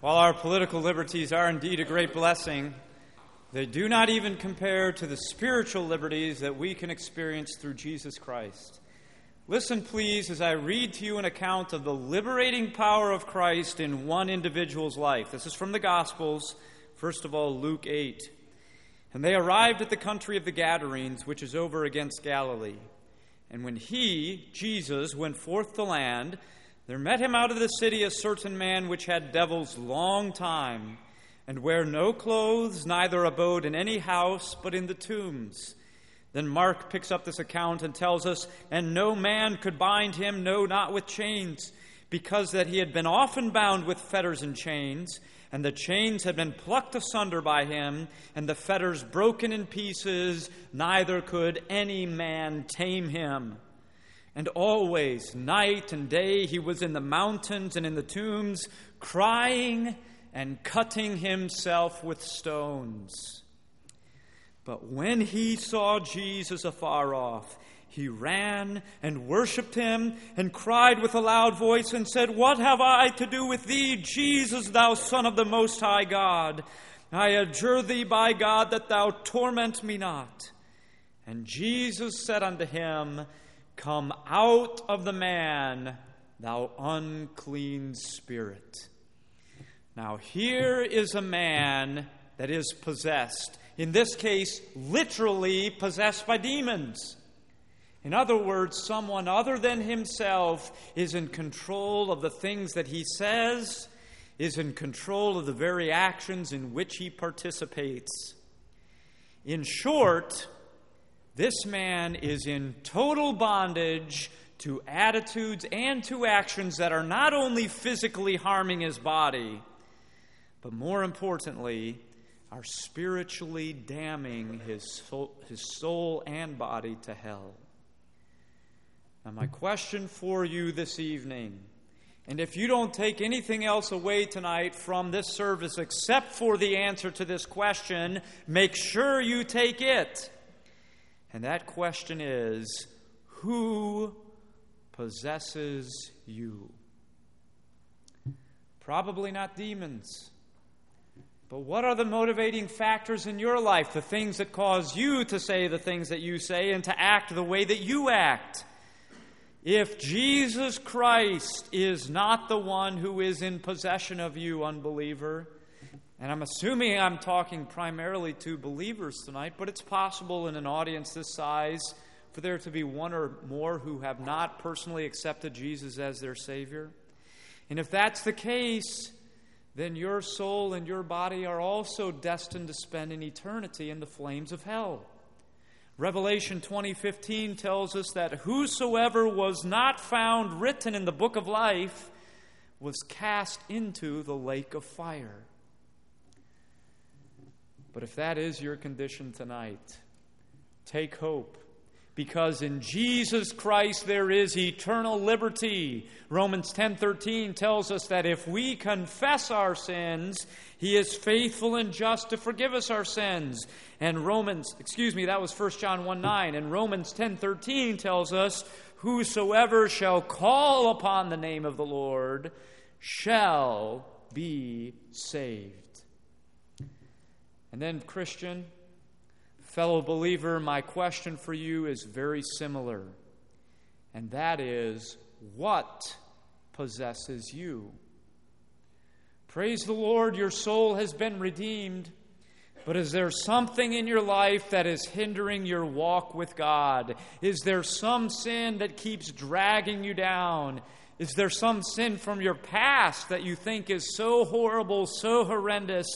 While our political liberties are indeed a great blessing, they do not even compare to the spiritual liberties that we can experience through Jesus Christ. Listen, please, as I read to you an account of the liberating power of Christ in one individual's life. This is from the Gospels, first of all, Luke 8. And they arrived at the country of the Gadarenes, which is over against Galilee. And when he, Jesus, went forth to land, there met him out of the city a certain man which had devils long time and wear no clothes, neither abode in any house, but in the tombs. Then Mark picks up this account and tells us, And no man could bind him, no, not with chains, because that he had been often bound with fetters and chains, and the chains had been plucked asunder by him, and the fetters broken in pieces, neither could any man tame him. And always, night and day, he was in the mountains and in the tombs, crying and cutting himself with stones. But when he saw Jesus afar off, he ran and worshipped him and cried with a loud voice and said, What have I to do with thee, Jesus, thou Son of the Most High God? I adjure thee by God that thou torment me not. And Jesus said unto him, Come out of the man, thou unclean spirit. Now, here is a man that is possessed. In this case, literally possessed by demons. In other words, someone other than himself is in control of the things that he says, is in control of the very actions in which he participates. In short, this man is in total bondage to attitudes and to actions that are not only physically harming his body, but more importantly, are spiritually damning his soul, his soul and body to hell. Now, my question for you this evening, and if you don't take anything else away tonight from this service except for the answer to this question, make sure you take it. And that question is Who possesses you? Probably not demons. But what are the motivating factors in your life, the things that cause you to say the things that you say and to act the way that you act? If Jesus Christ is not the one who is in possession of you, unbeliever, and I'm assuming I'm talking primarily to believers tonight, but it's possible in an audience this size for there to be one or more who have not personally accepted Jesus as their Savior. And if that's the case, then your soul and your body are also destined to spend an eternity in the flames of hell. Revelation 20:15 tells us that whosoever was not found written in the book of life was cast into the lake of fire. But if that is your condition tonight, take hope because in Jesus Christ there is eternal liberty. Romans 10:13 tells us that if we confess our sins, he is faithful and just to forgive us our sins. And Romans, excuse me, that was 1 John 1 9. And Romans 10:13 tells us, Whosoever shall call upon the name of the Lord shall be saved. And then, Christian, Fellow believer, my question for you is very similar, and that is what possesses you? Praise the Lord, your soul has been redeemed. But is there something in your life that is hindering your walk with God? Is there some sin that keeps dragging you down? Is there some sin from your past that you think is so horrible, so horrendous,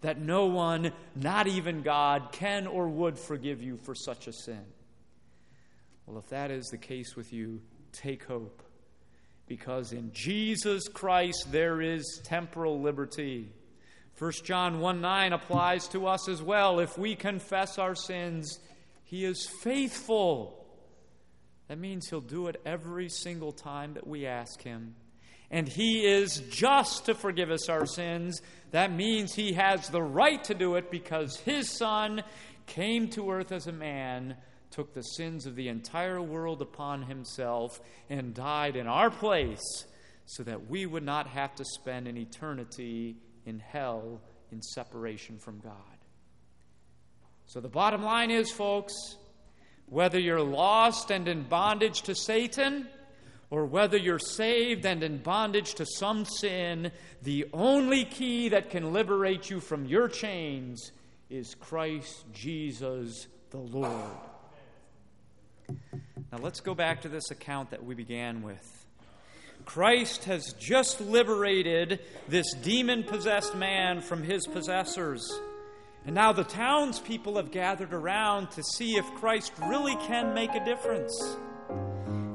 that no one, not even God, can or would forgive you for such a sin. Well, if that is the case with you, take hope. Because in Jesus Christ there is temporal liberty. 1 John 1 9 applies to us as well. If we confess our sins, He is faithful. That means He'll do it every single time that we ask Him and He is just to forgive us our sins. That means He has the right to do it because His Son came to earth as a man, took the sins of the entire world upon Himself, and died in our place so that we would not have to spend an eternity in hell in separation from God. So the bottom line is, folks, whether you're lost and in bondage to Satan, or whether you're saved and in bondage to some sin, the only key that can liberate you from your chains is Christ Jesus the Lord. Now let's go back to this account that we began with. Christ has just liberated this demon possessed man from his possessors. And now the townspeople have gathered around to see if Christ really can make a difference.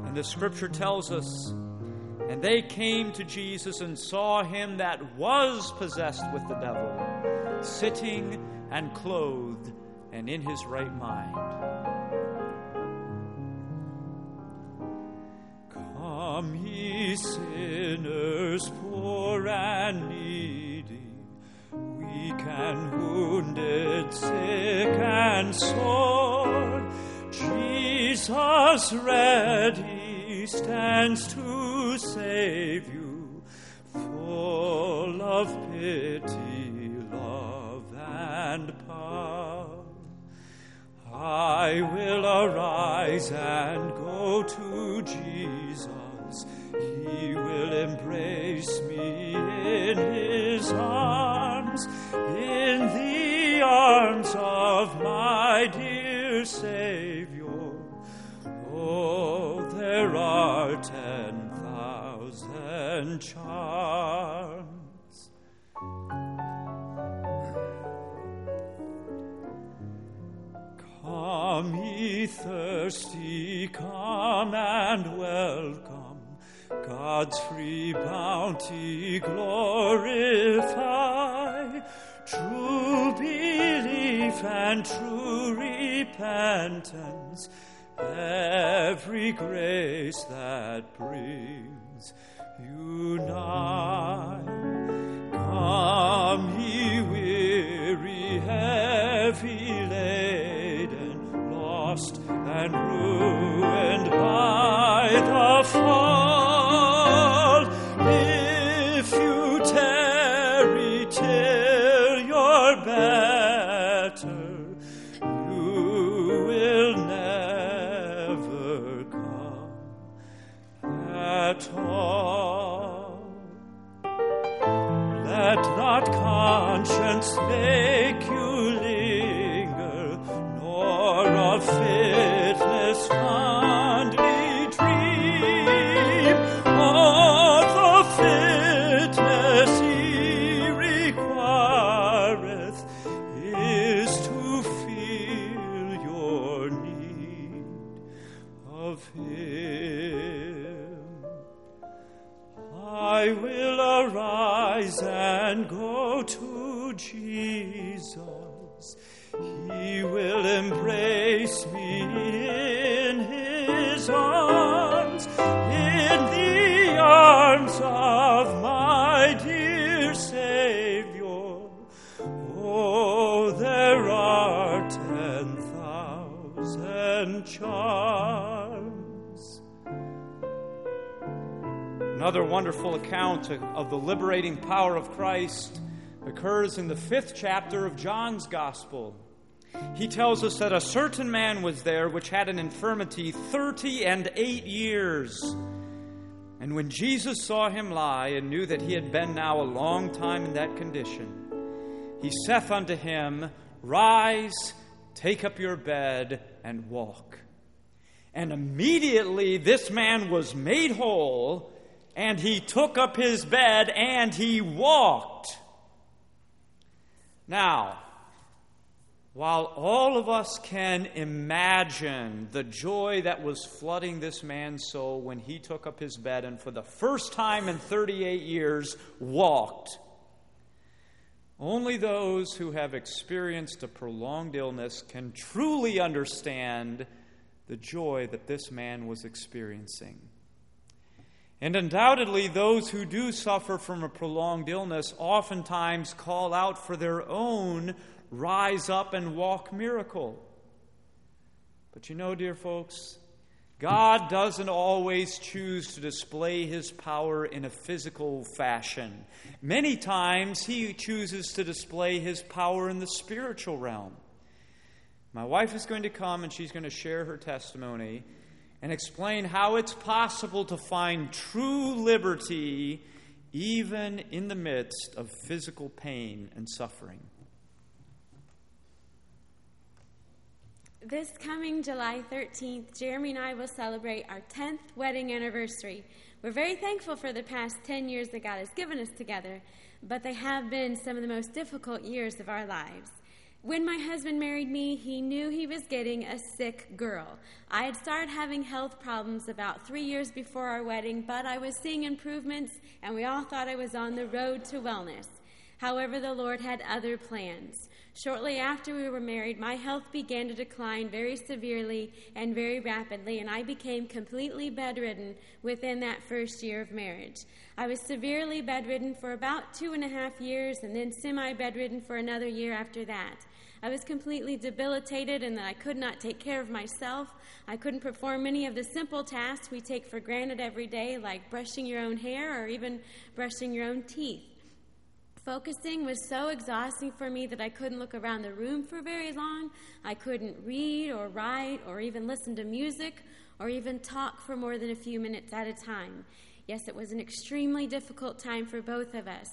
And the scripture tells us, and they came to Jesus and saw him that was possessed with the devil, sitting and clothed and in his right mind. Come, ye sinners, poor and needy, weak and wounded, sick and sore. Jesus ready stands to save you, full of pity, love, and power. I will arise and go to Jesus. He will embrace me in his arms, in the arms of my dear Savior. Ten thousand charms. Come, ye thirsty, come and welcome. God's free bounty glorify. True belief and true repentance every grace that brings you nigh. Come, ye wonderful account of the liberating power of Christ occurs in the fifth chapter of John's Gospel. He tells us that a certain man was there which had an infirmity thirty and eight years. And when Jesus saw him lie and knew that he had been now a long time in that condition, he saith unto him, Rise, take up your bed, and walk. And immediately this man was made whole, and he took up his bed and he walked. Now, while all of us can imagine the joy that was flooding this man's soul when he took up his bed and for the first time in 38 years walked, only those who have experienced a prolonged illness can truly understand the joy that this man was experiencing. And undoubtedly, those who do suffer from a prolonged illness oftentimes call out for their own rise up and walk miracle. But you know, dear folks, God doesn't always choose to display his power in a physical fashion. Many times he chooses to display his power in the spiritual realm. My wife is going to come and she's going to share her testimony and explain how it's possible to find true liberty even in the midst of physical pain and suffering. This coming July 13th, Jeremy and I will celebrate our 10th wedding anniversary. We're very thankful for the past 10 years that God has given us together, but they have been some of the most difficult years of our lives. When my husband married me, he knew he was getting a sick girl. I had started having health problems about three years before our wedding, but I was seeing improvements, and we all thought I was on the road to wellness. However, the Lord had other plans. Shortly after we were married, my health began to decline very severely and very rapidly, and I became completely bedridden within that first year of marriage. I was severely bedridden for about two and a half years, and then semi bedridden for another year after that. I was completely debilitated and that I could not take care of myself. I couldn't perform many of the simple tasks we take for granted every day, like brushing your own hair or even brushing your own teeth. Focusing was so exhausting for me that I couldn't look around the room for very long. I couldn't read or write or even listen to music or even talk for more than a few minutes at a time. Yes, it was an extremely difficult time for both of us.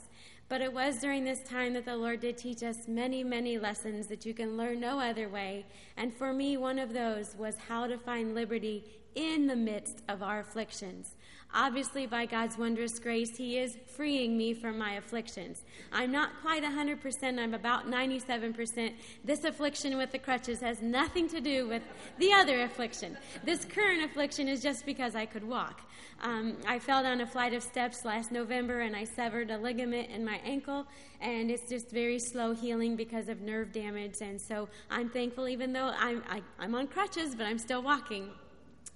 But it was during this time that the Lord did teach us many, many lessons that you can learn no other way. And for me, one of those was how to find liberty in the midst of our afflictions. Obviously, by God's wondrous grace, He is freeing me from my afflictions. I'm not quite 100%, I'm about 97%. This affliction with the crutches has nothing to do with the other affliction. This current affliction is just because I could walk. Um, I fell down a flight of steps last November and I severed a ligament in my ankle, and it's just very slow healing because of nerve damage. And so I'm thankful, even though I'm, I, am i am on crutches, but I'm still walking.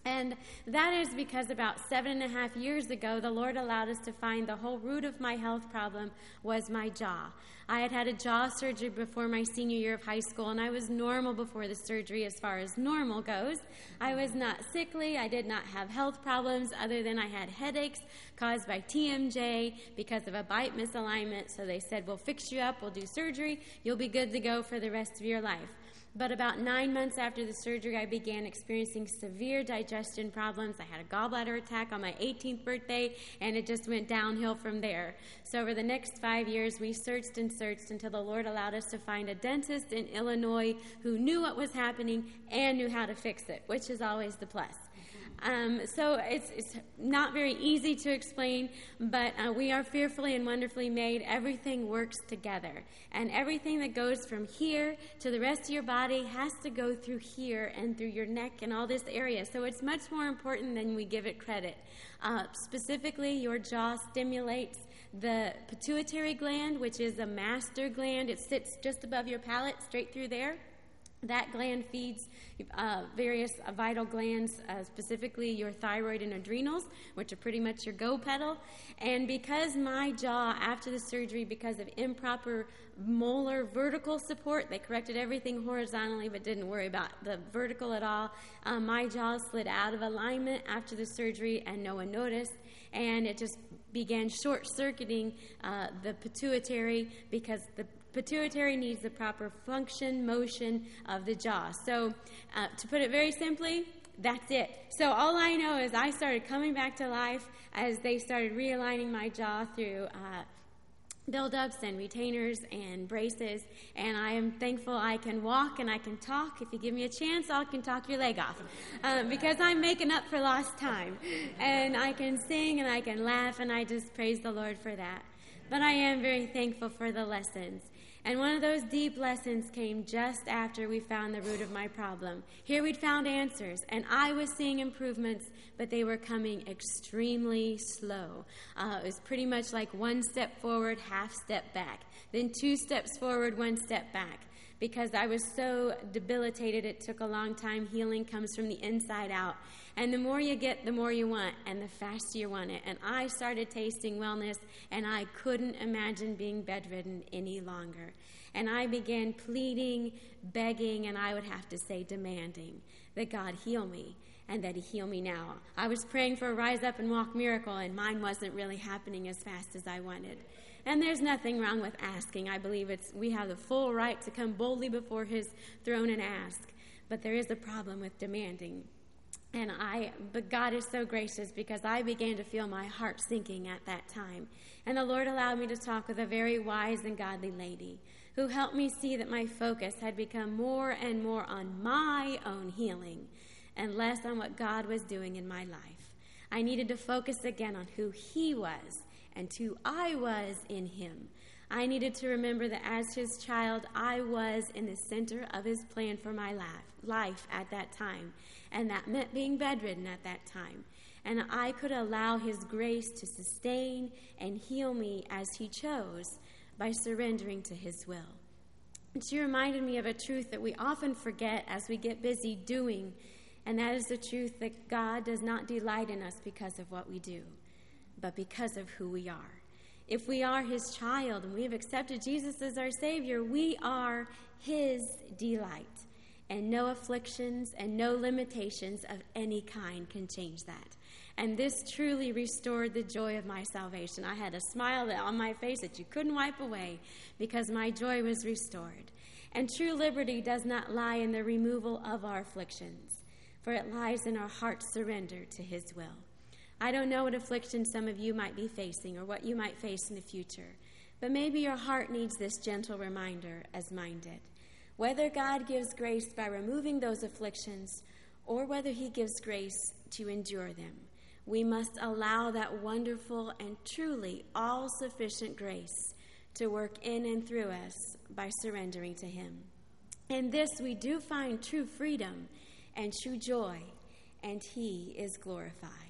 And that is because about seven and a half years ago, the Lord allowed us to find the whole root of my health problem was my jaw. I had had a jaw surgery before my senior year of high school, and I was normal before the surgery as far as normal goes. I was not sickly, I did not have health problems other than I had headaches caused by TMJ because of a bite misalignment. So they said, We'll fix you up, we'll do surgery, you'll be good to go for the rest of your life. But about nine months after the surgery, I began experiencing severe digestion problems. I had a gallbladder attack on my 18th birthday, and it just went downhill from there. So, over the next five years, we searched and searched until the Lord allowed us to find a dentist in Illinois who knew what was happening and knew how to fix it, which is always the plus. Um, so it's, it's, not very easy to explain, but uh, we are fearfully and wonderfully made. Everything works together. And everything that goes from here to the rest of your body has to go through here and through your neck and all this area. So it's much more important than we give it credit. Uh, specifically, your jaw stimulates the pituitary gland, which is a master gland. It sits just above your palate, straight through there. That gland feeds uh, various uh, vital glands, uh, specifically your thyroid and adrenals, which are pretty much your go pedal. And because my jaw, after the surgery, because of improper molar vertical support, they corrected everything horizontally but didn't worry about the vertical at all. Um, my jaw slid out of alignment after the surgery, and no one noticed. And it just began short circuiting uh, the pituitary because the Pituitary needs the proper function, motion of the jaw. So, uh, to put it very simply, that's it. So, all I know is I started coming back to life as they started realigning my jaw through uh, buildups and retainers and braces. And I am thankful I can walk and I can talk. If you give me a chance, I can talk your leg off um, because I'm making up for lost time. And I can sing and I can laugh, and I just praise the Lord for that. But I am very thankful for the lessons. And one of those deep lessons came just after we found the root of my problem. Here we'd found answers, and I was seeing improvements, but they were coming extremely slow. Uh, it was pretty much like one step forward, half step back, then two steps forward, one step back. Because I was so debilitated, it took a long time. Healing comes from the inside out. And the more you get, the more you want, and the faster you want it. And I started tasting wellness, and I couldn't imagine being bedridden any longer. And I began pleading, begging, and I would have to say demanding that God heal me. and that He heal me now. I was praying for a rise up and walk miracle, and mine wasn't really happening as fast as I wanted. And there's nothing wrong with asking. I believe it's we have the full right to come boldly before His throne and ask. But there is a problem with demanding. And I, but God is so gracious because I began to feel my heart sinking at that time. And the Lord allowed me to talk with a very wise and godly lady who helped me see that my focus had become more and more on my own healing and less on what God was doing in my life. I needed to focus again on who He was and who I was in Him. I needed to remember that as His child, I was in the center of His plan for my life, at that time, and that meant being bedridden at that time. And I could allow His grace to sustain and heal me as He chose by surrendering to His will. And she reminded me of a truth that we often forget as we get busy doing, and that is the truth that God does not delight in us because of what we do, but because of who we are. If we are His child and we have accepted Jesus as our Savior, we are His delight. And no afflictions and no limitations of any kind can change that. And this truly restored the joy of my salvation. I had a smile on my face that you couldn't wipe away because my joy was restored. And true liberty does not lie in the removal of our afflictions, for it lies in our heart's surrender to His will. I don't know what affliction some of you might be facing or what you might face in the future, but maybe your heart needs this gentle reminder as mine did. Whether God gives grace by removing those afflictions or whether He gives grace to endure them we must allow that wonderful and truly all sufficient grace to work in and through us by surrendering to Him. In this, we do find true freedom and true joy, and He is glorified.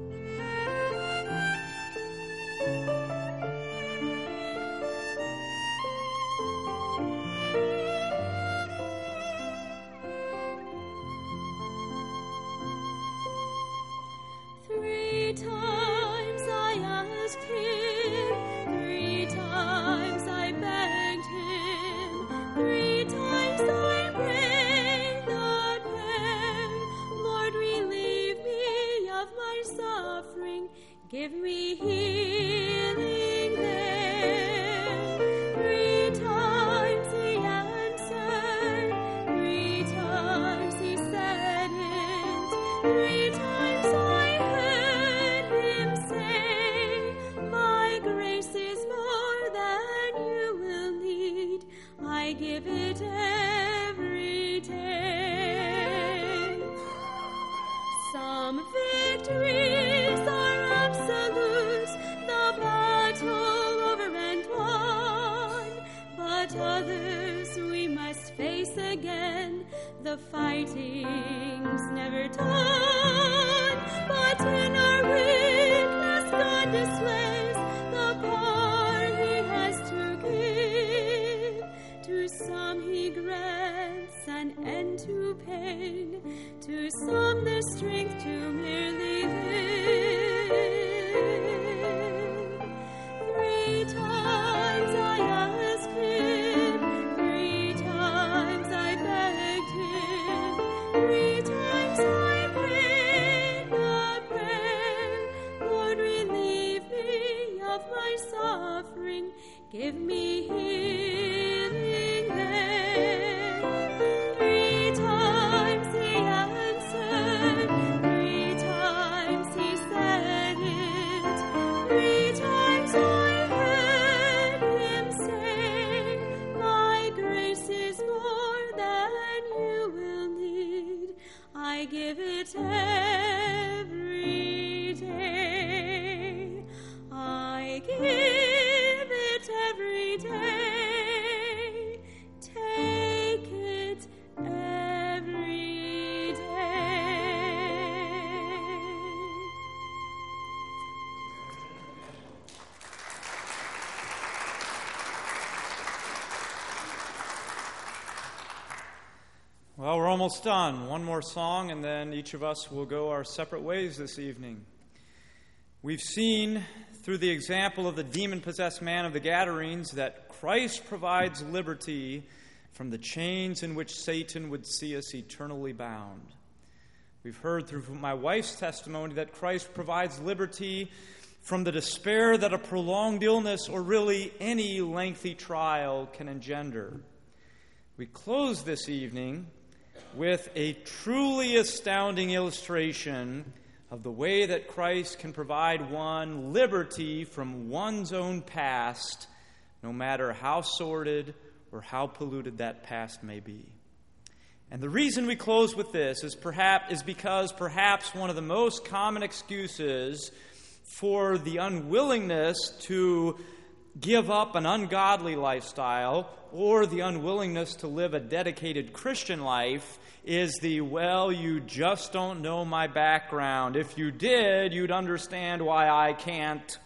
I give it almost done. One more song, and then each of us will go our separate ways this evening. We've seen through the example of the demon possessed man of the Gadarenes that Christ provides liberty from the chains in which Satan would see us eternally bound. We've heard through my wife's testimony that Christ provides liberty from the despair that a prolonged illness or really any lengthy trial can engender. We close this evening with a truly astounding illustration of the way that Christ can provide one liberty from one's own past, no matter how sordid or how polluted that past may be. And the reason we close with this is perhaps is because perhaps one of the most common excuses for the unwillingness to give up an ungodly lifestyle or the unwillingness to live a dedicated Christian life is the, well, you just don't know my background. If you did, you'd understand why I can't.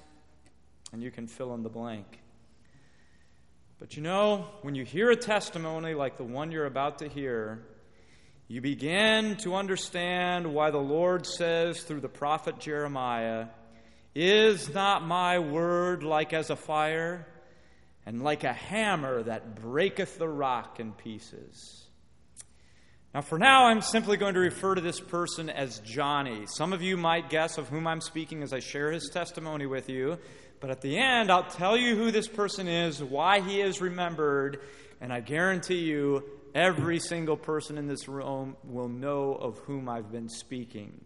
And you can fill in the blank. But you know, when you hear a testimony like the one you're about to hear, you begin to understand why the Lord says through the prophet Jeremiah, Is not my word like as a fire, and like a hammer that breaketh the rock in pieces? Now, for now, I'm simply going to refer to this person as Johnny. Some of you might guess of whom I'm speaking as I share his testimony with you, but at the end, I'll tell you who this person is, why he is remembered, and I guarantee you, every single person in this room will know of whom I've been speaking.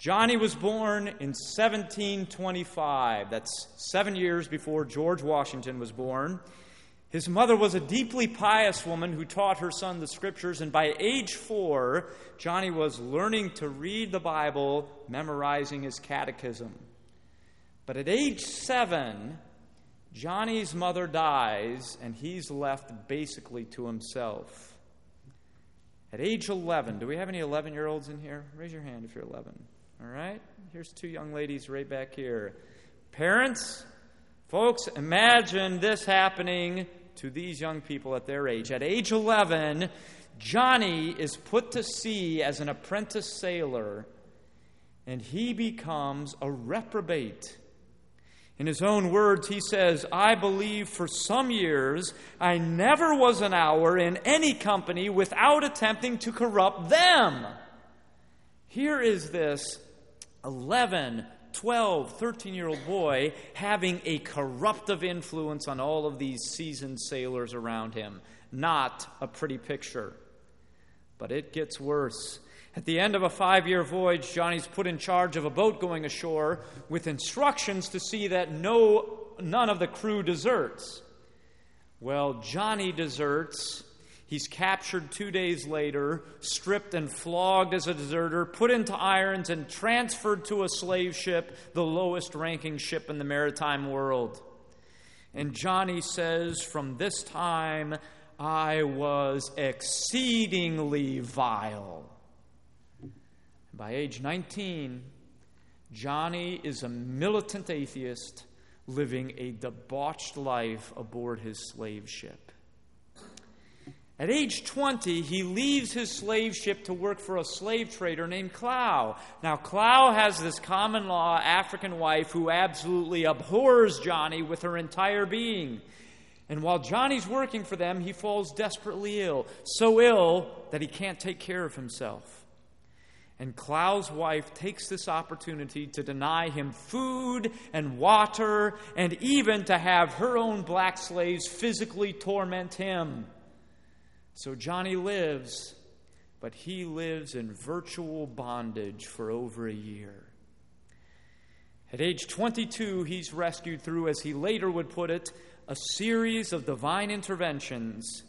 Johnny was born in 1725. That's seven years before George Washington was born. His mother was a deeply pious woman who taught her son the scriptures, and by age four, Johnny was learning to read the Bible, memorizing his catechism. But at age seven, Johnny's mother dies, and he's left basically to himself. At age 11, do we have any 11 year olds in here? Raise your hand if you're 11. All right? Here's two young ladies right back here. Parents, folks, imagine this happening to these young people at their age. At age 11, Johnny is put to sea as an apprentice sailor, and he becomes a reprobate. In his own words, he says, I believe for some years I never was an hour in any company without attempting to corrupt them. Here is this 11 12, 13 year old boy having a corruptive influence on all of these seasoned sailors around him. Not a pretty picture. But it gets worse. At the end of a five year voyage, Johnny's put in charge of a boat going ashore with instructions to see that no, none of the crew deserts. Well, Johnny deserts He's captured two days later, stripped and flogged as a deserter, put into irons, and transferred to a slave ship, the lowest ranking ship in the maritime world. And Johnny says, From this time I was exceedingly vile. By age 19, Johnny is a militant atheist living a debauched life aboard his slave ship. At age 20, he leaves his slave ship to work for a slave trader named Clow. Now, Clow has this common law African wife who absolutely abhors Johnny with her entire being. And while Johnny's working for them, he falls desperately ill, so ill that he can't take care of himself. And Clow's wife takes this opportunity to deny him food and water, and even to have her own black slaves physically torment him. So Johnny lives, but he lives in virtual bondage for over a year. At age 22, he's rescued through, as he later would put it, a series of divine interventions,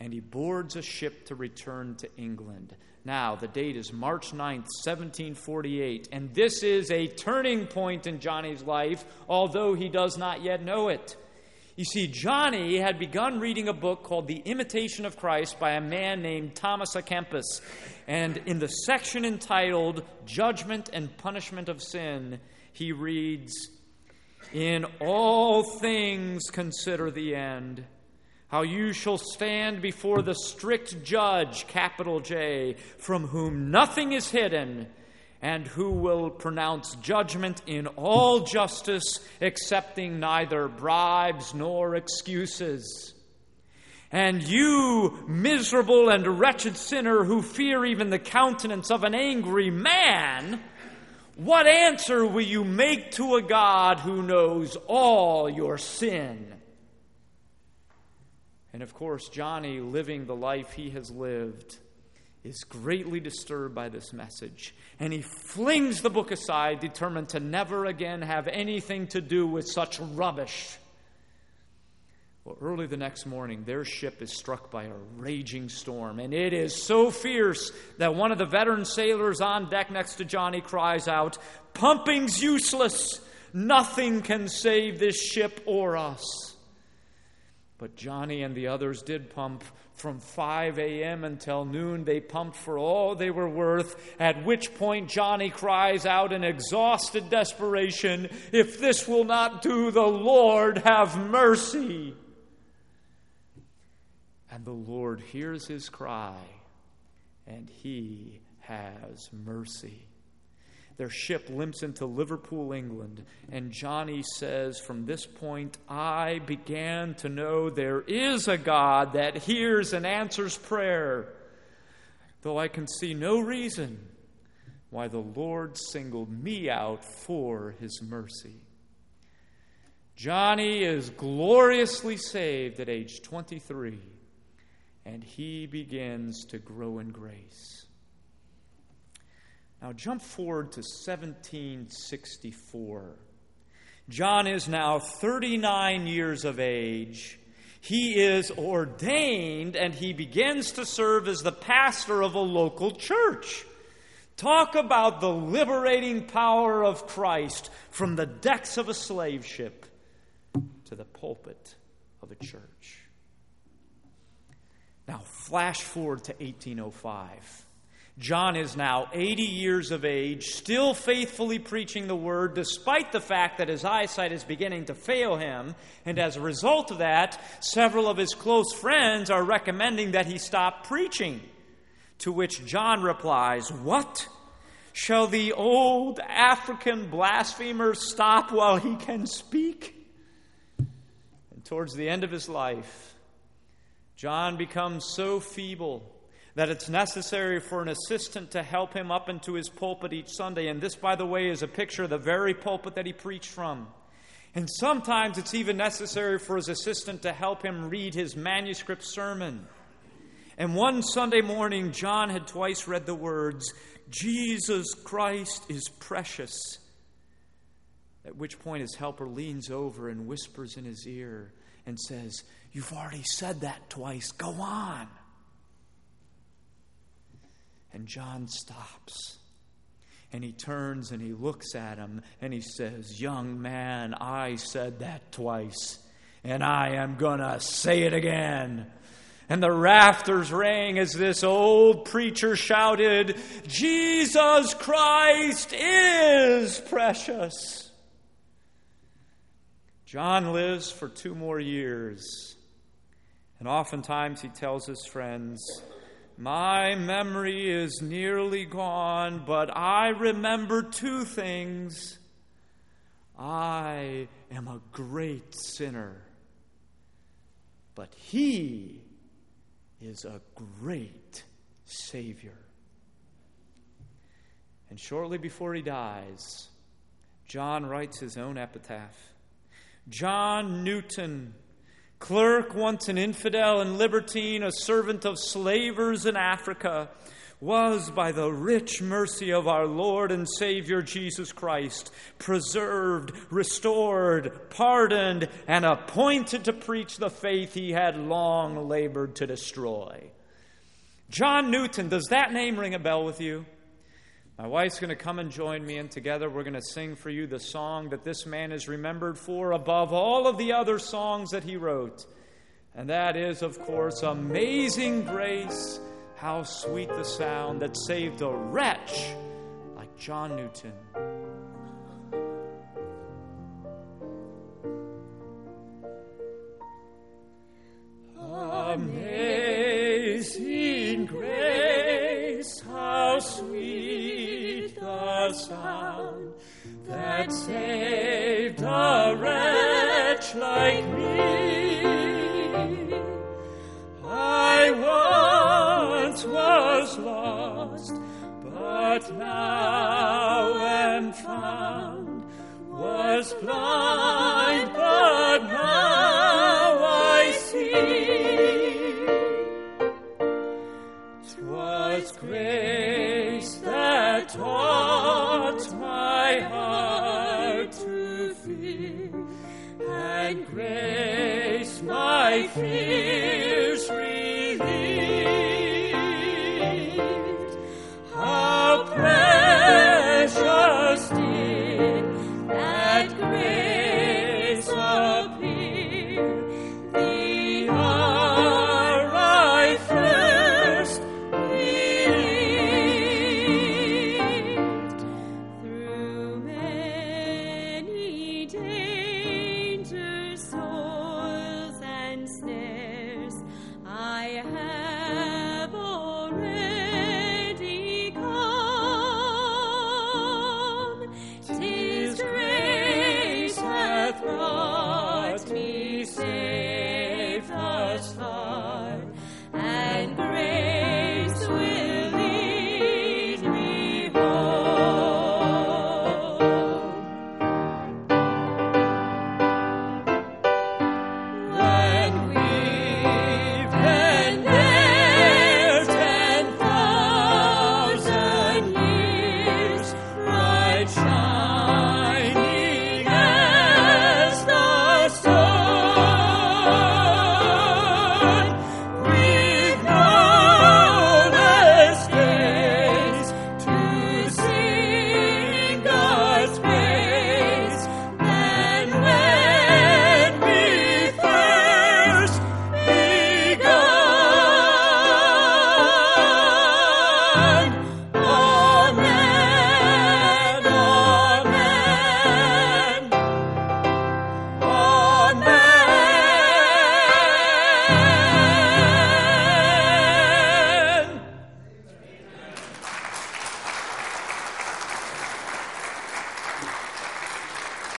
and he boards a ship to return to England. Now, the date is March 9th, 1748, and this is a turning point in Johnny's life, although he does not yet know it. You see, Johnny had begun reading a book called The Imitation of Christ by a man named Thomas à Kempis. And in the section entitled Judgment and Punishment of Sin, he reads In all things consider the end, how you shall stand before the strict judge, capital J, from whom nothing is hidden and who will pronounce judgment in all justice, accepting neither bribes nor excuses. And you, miserable and wretched sinner who fear even the countenance of an angry man, what answer will you make to a God who knows all your sin? And of course, Johnny, living the life he has lived, is greatly disturbed by this message. And he flings the book aside, determined to never again have anything to do with such rubbish. Well, early the next morning, their ship is struck by a raging storm, and it is so fierce that one of the veteran sailors on deck next to Johnny cries out, Pumping's useless! Nothing can save this ship or us. But Johnny and the others did pump from 5 a.m. until noon. They pumped for all they were worth, at which point Johnny cries out in exhausted desperation, If this will not do, the Lord have mercy. And the Lord hears his cry, and he has mercy. Their ship limps into Liverpool, England, and Johnny says, From this point, I began to know there is a God that hears and answers prayer, though I can see no reason why the Lord singled me out for his mercy. Johnny is gloriously saved at age 23 and he begins to grow in grace. Now, jump forward to 1764. John is now 39 years of age. He is ordained and he begins to serve as the pastor of a local church. Talk about the liberating power of Christ from the decks of a slave ship to the pulpit of a church. Now, flash forward to 1805. John is now 80 years of age, still faithfully preaching the word, despite the fact that his eyesight is beginning to fail him. And as a result of that, several of his close friends are recommending that he stop preaching. To which John replies, What? Shall the old African blasphemer stop while he can speak? And towards the end of his life, John becomes so feeble that it's necessary for an assistant to help him up into his pulpit each Sunday. And this, by the way, is a picture of the very pulpit that he preached from. And sometimes it's even necessary for his assistant to help him read his manuscript sermon. And one Sunday morning, John had twice read the words, Jesus Christ is precious. At which point his helper leans over and whispers in his ear and says, You've already said that twice. Go on. And John stops. And he turns and he looks at him and he says, Young man, I said that twice, and I am going to say it again. And the rafters rang as this old preacher shouted, Jesus Christ is precious. John lives for two more years. And oftentimes he tells his friends, My memory is nearly gone, but I remember two things. I am a great sinner, but he is a great Savior. And shortly before he dies, John writes his own epitaph John Newton Clerk, once an infidel and libertine, a servant of slavers in Africa, was by the rich mercy of our Lord and Savior Jesus Christ preserved, restored, pardoned, and appointed to preach the faith he had long labored to destroy. John Newton, does that name ring a bell with you? My wife's going to come and join me, and together we're going to sing for you the song that this man is remembered for above all of the other songs that he wrote. And that is, of course, Amazing Grace. How sweet the sound that saved a wretch like John Newton. grace, my fear.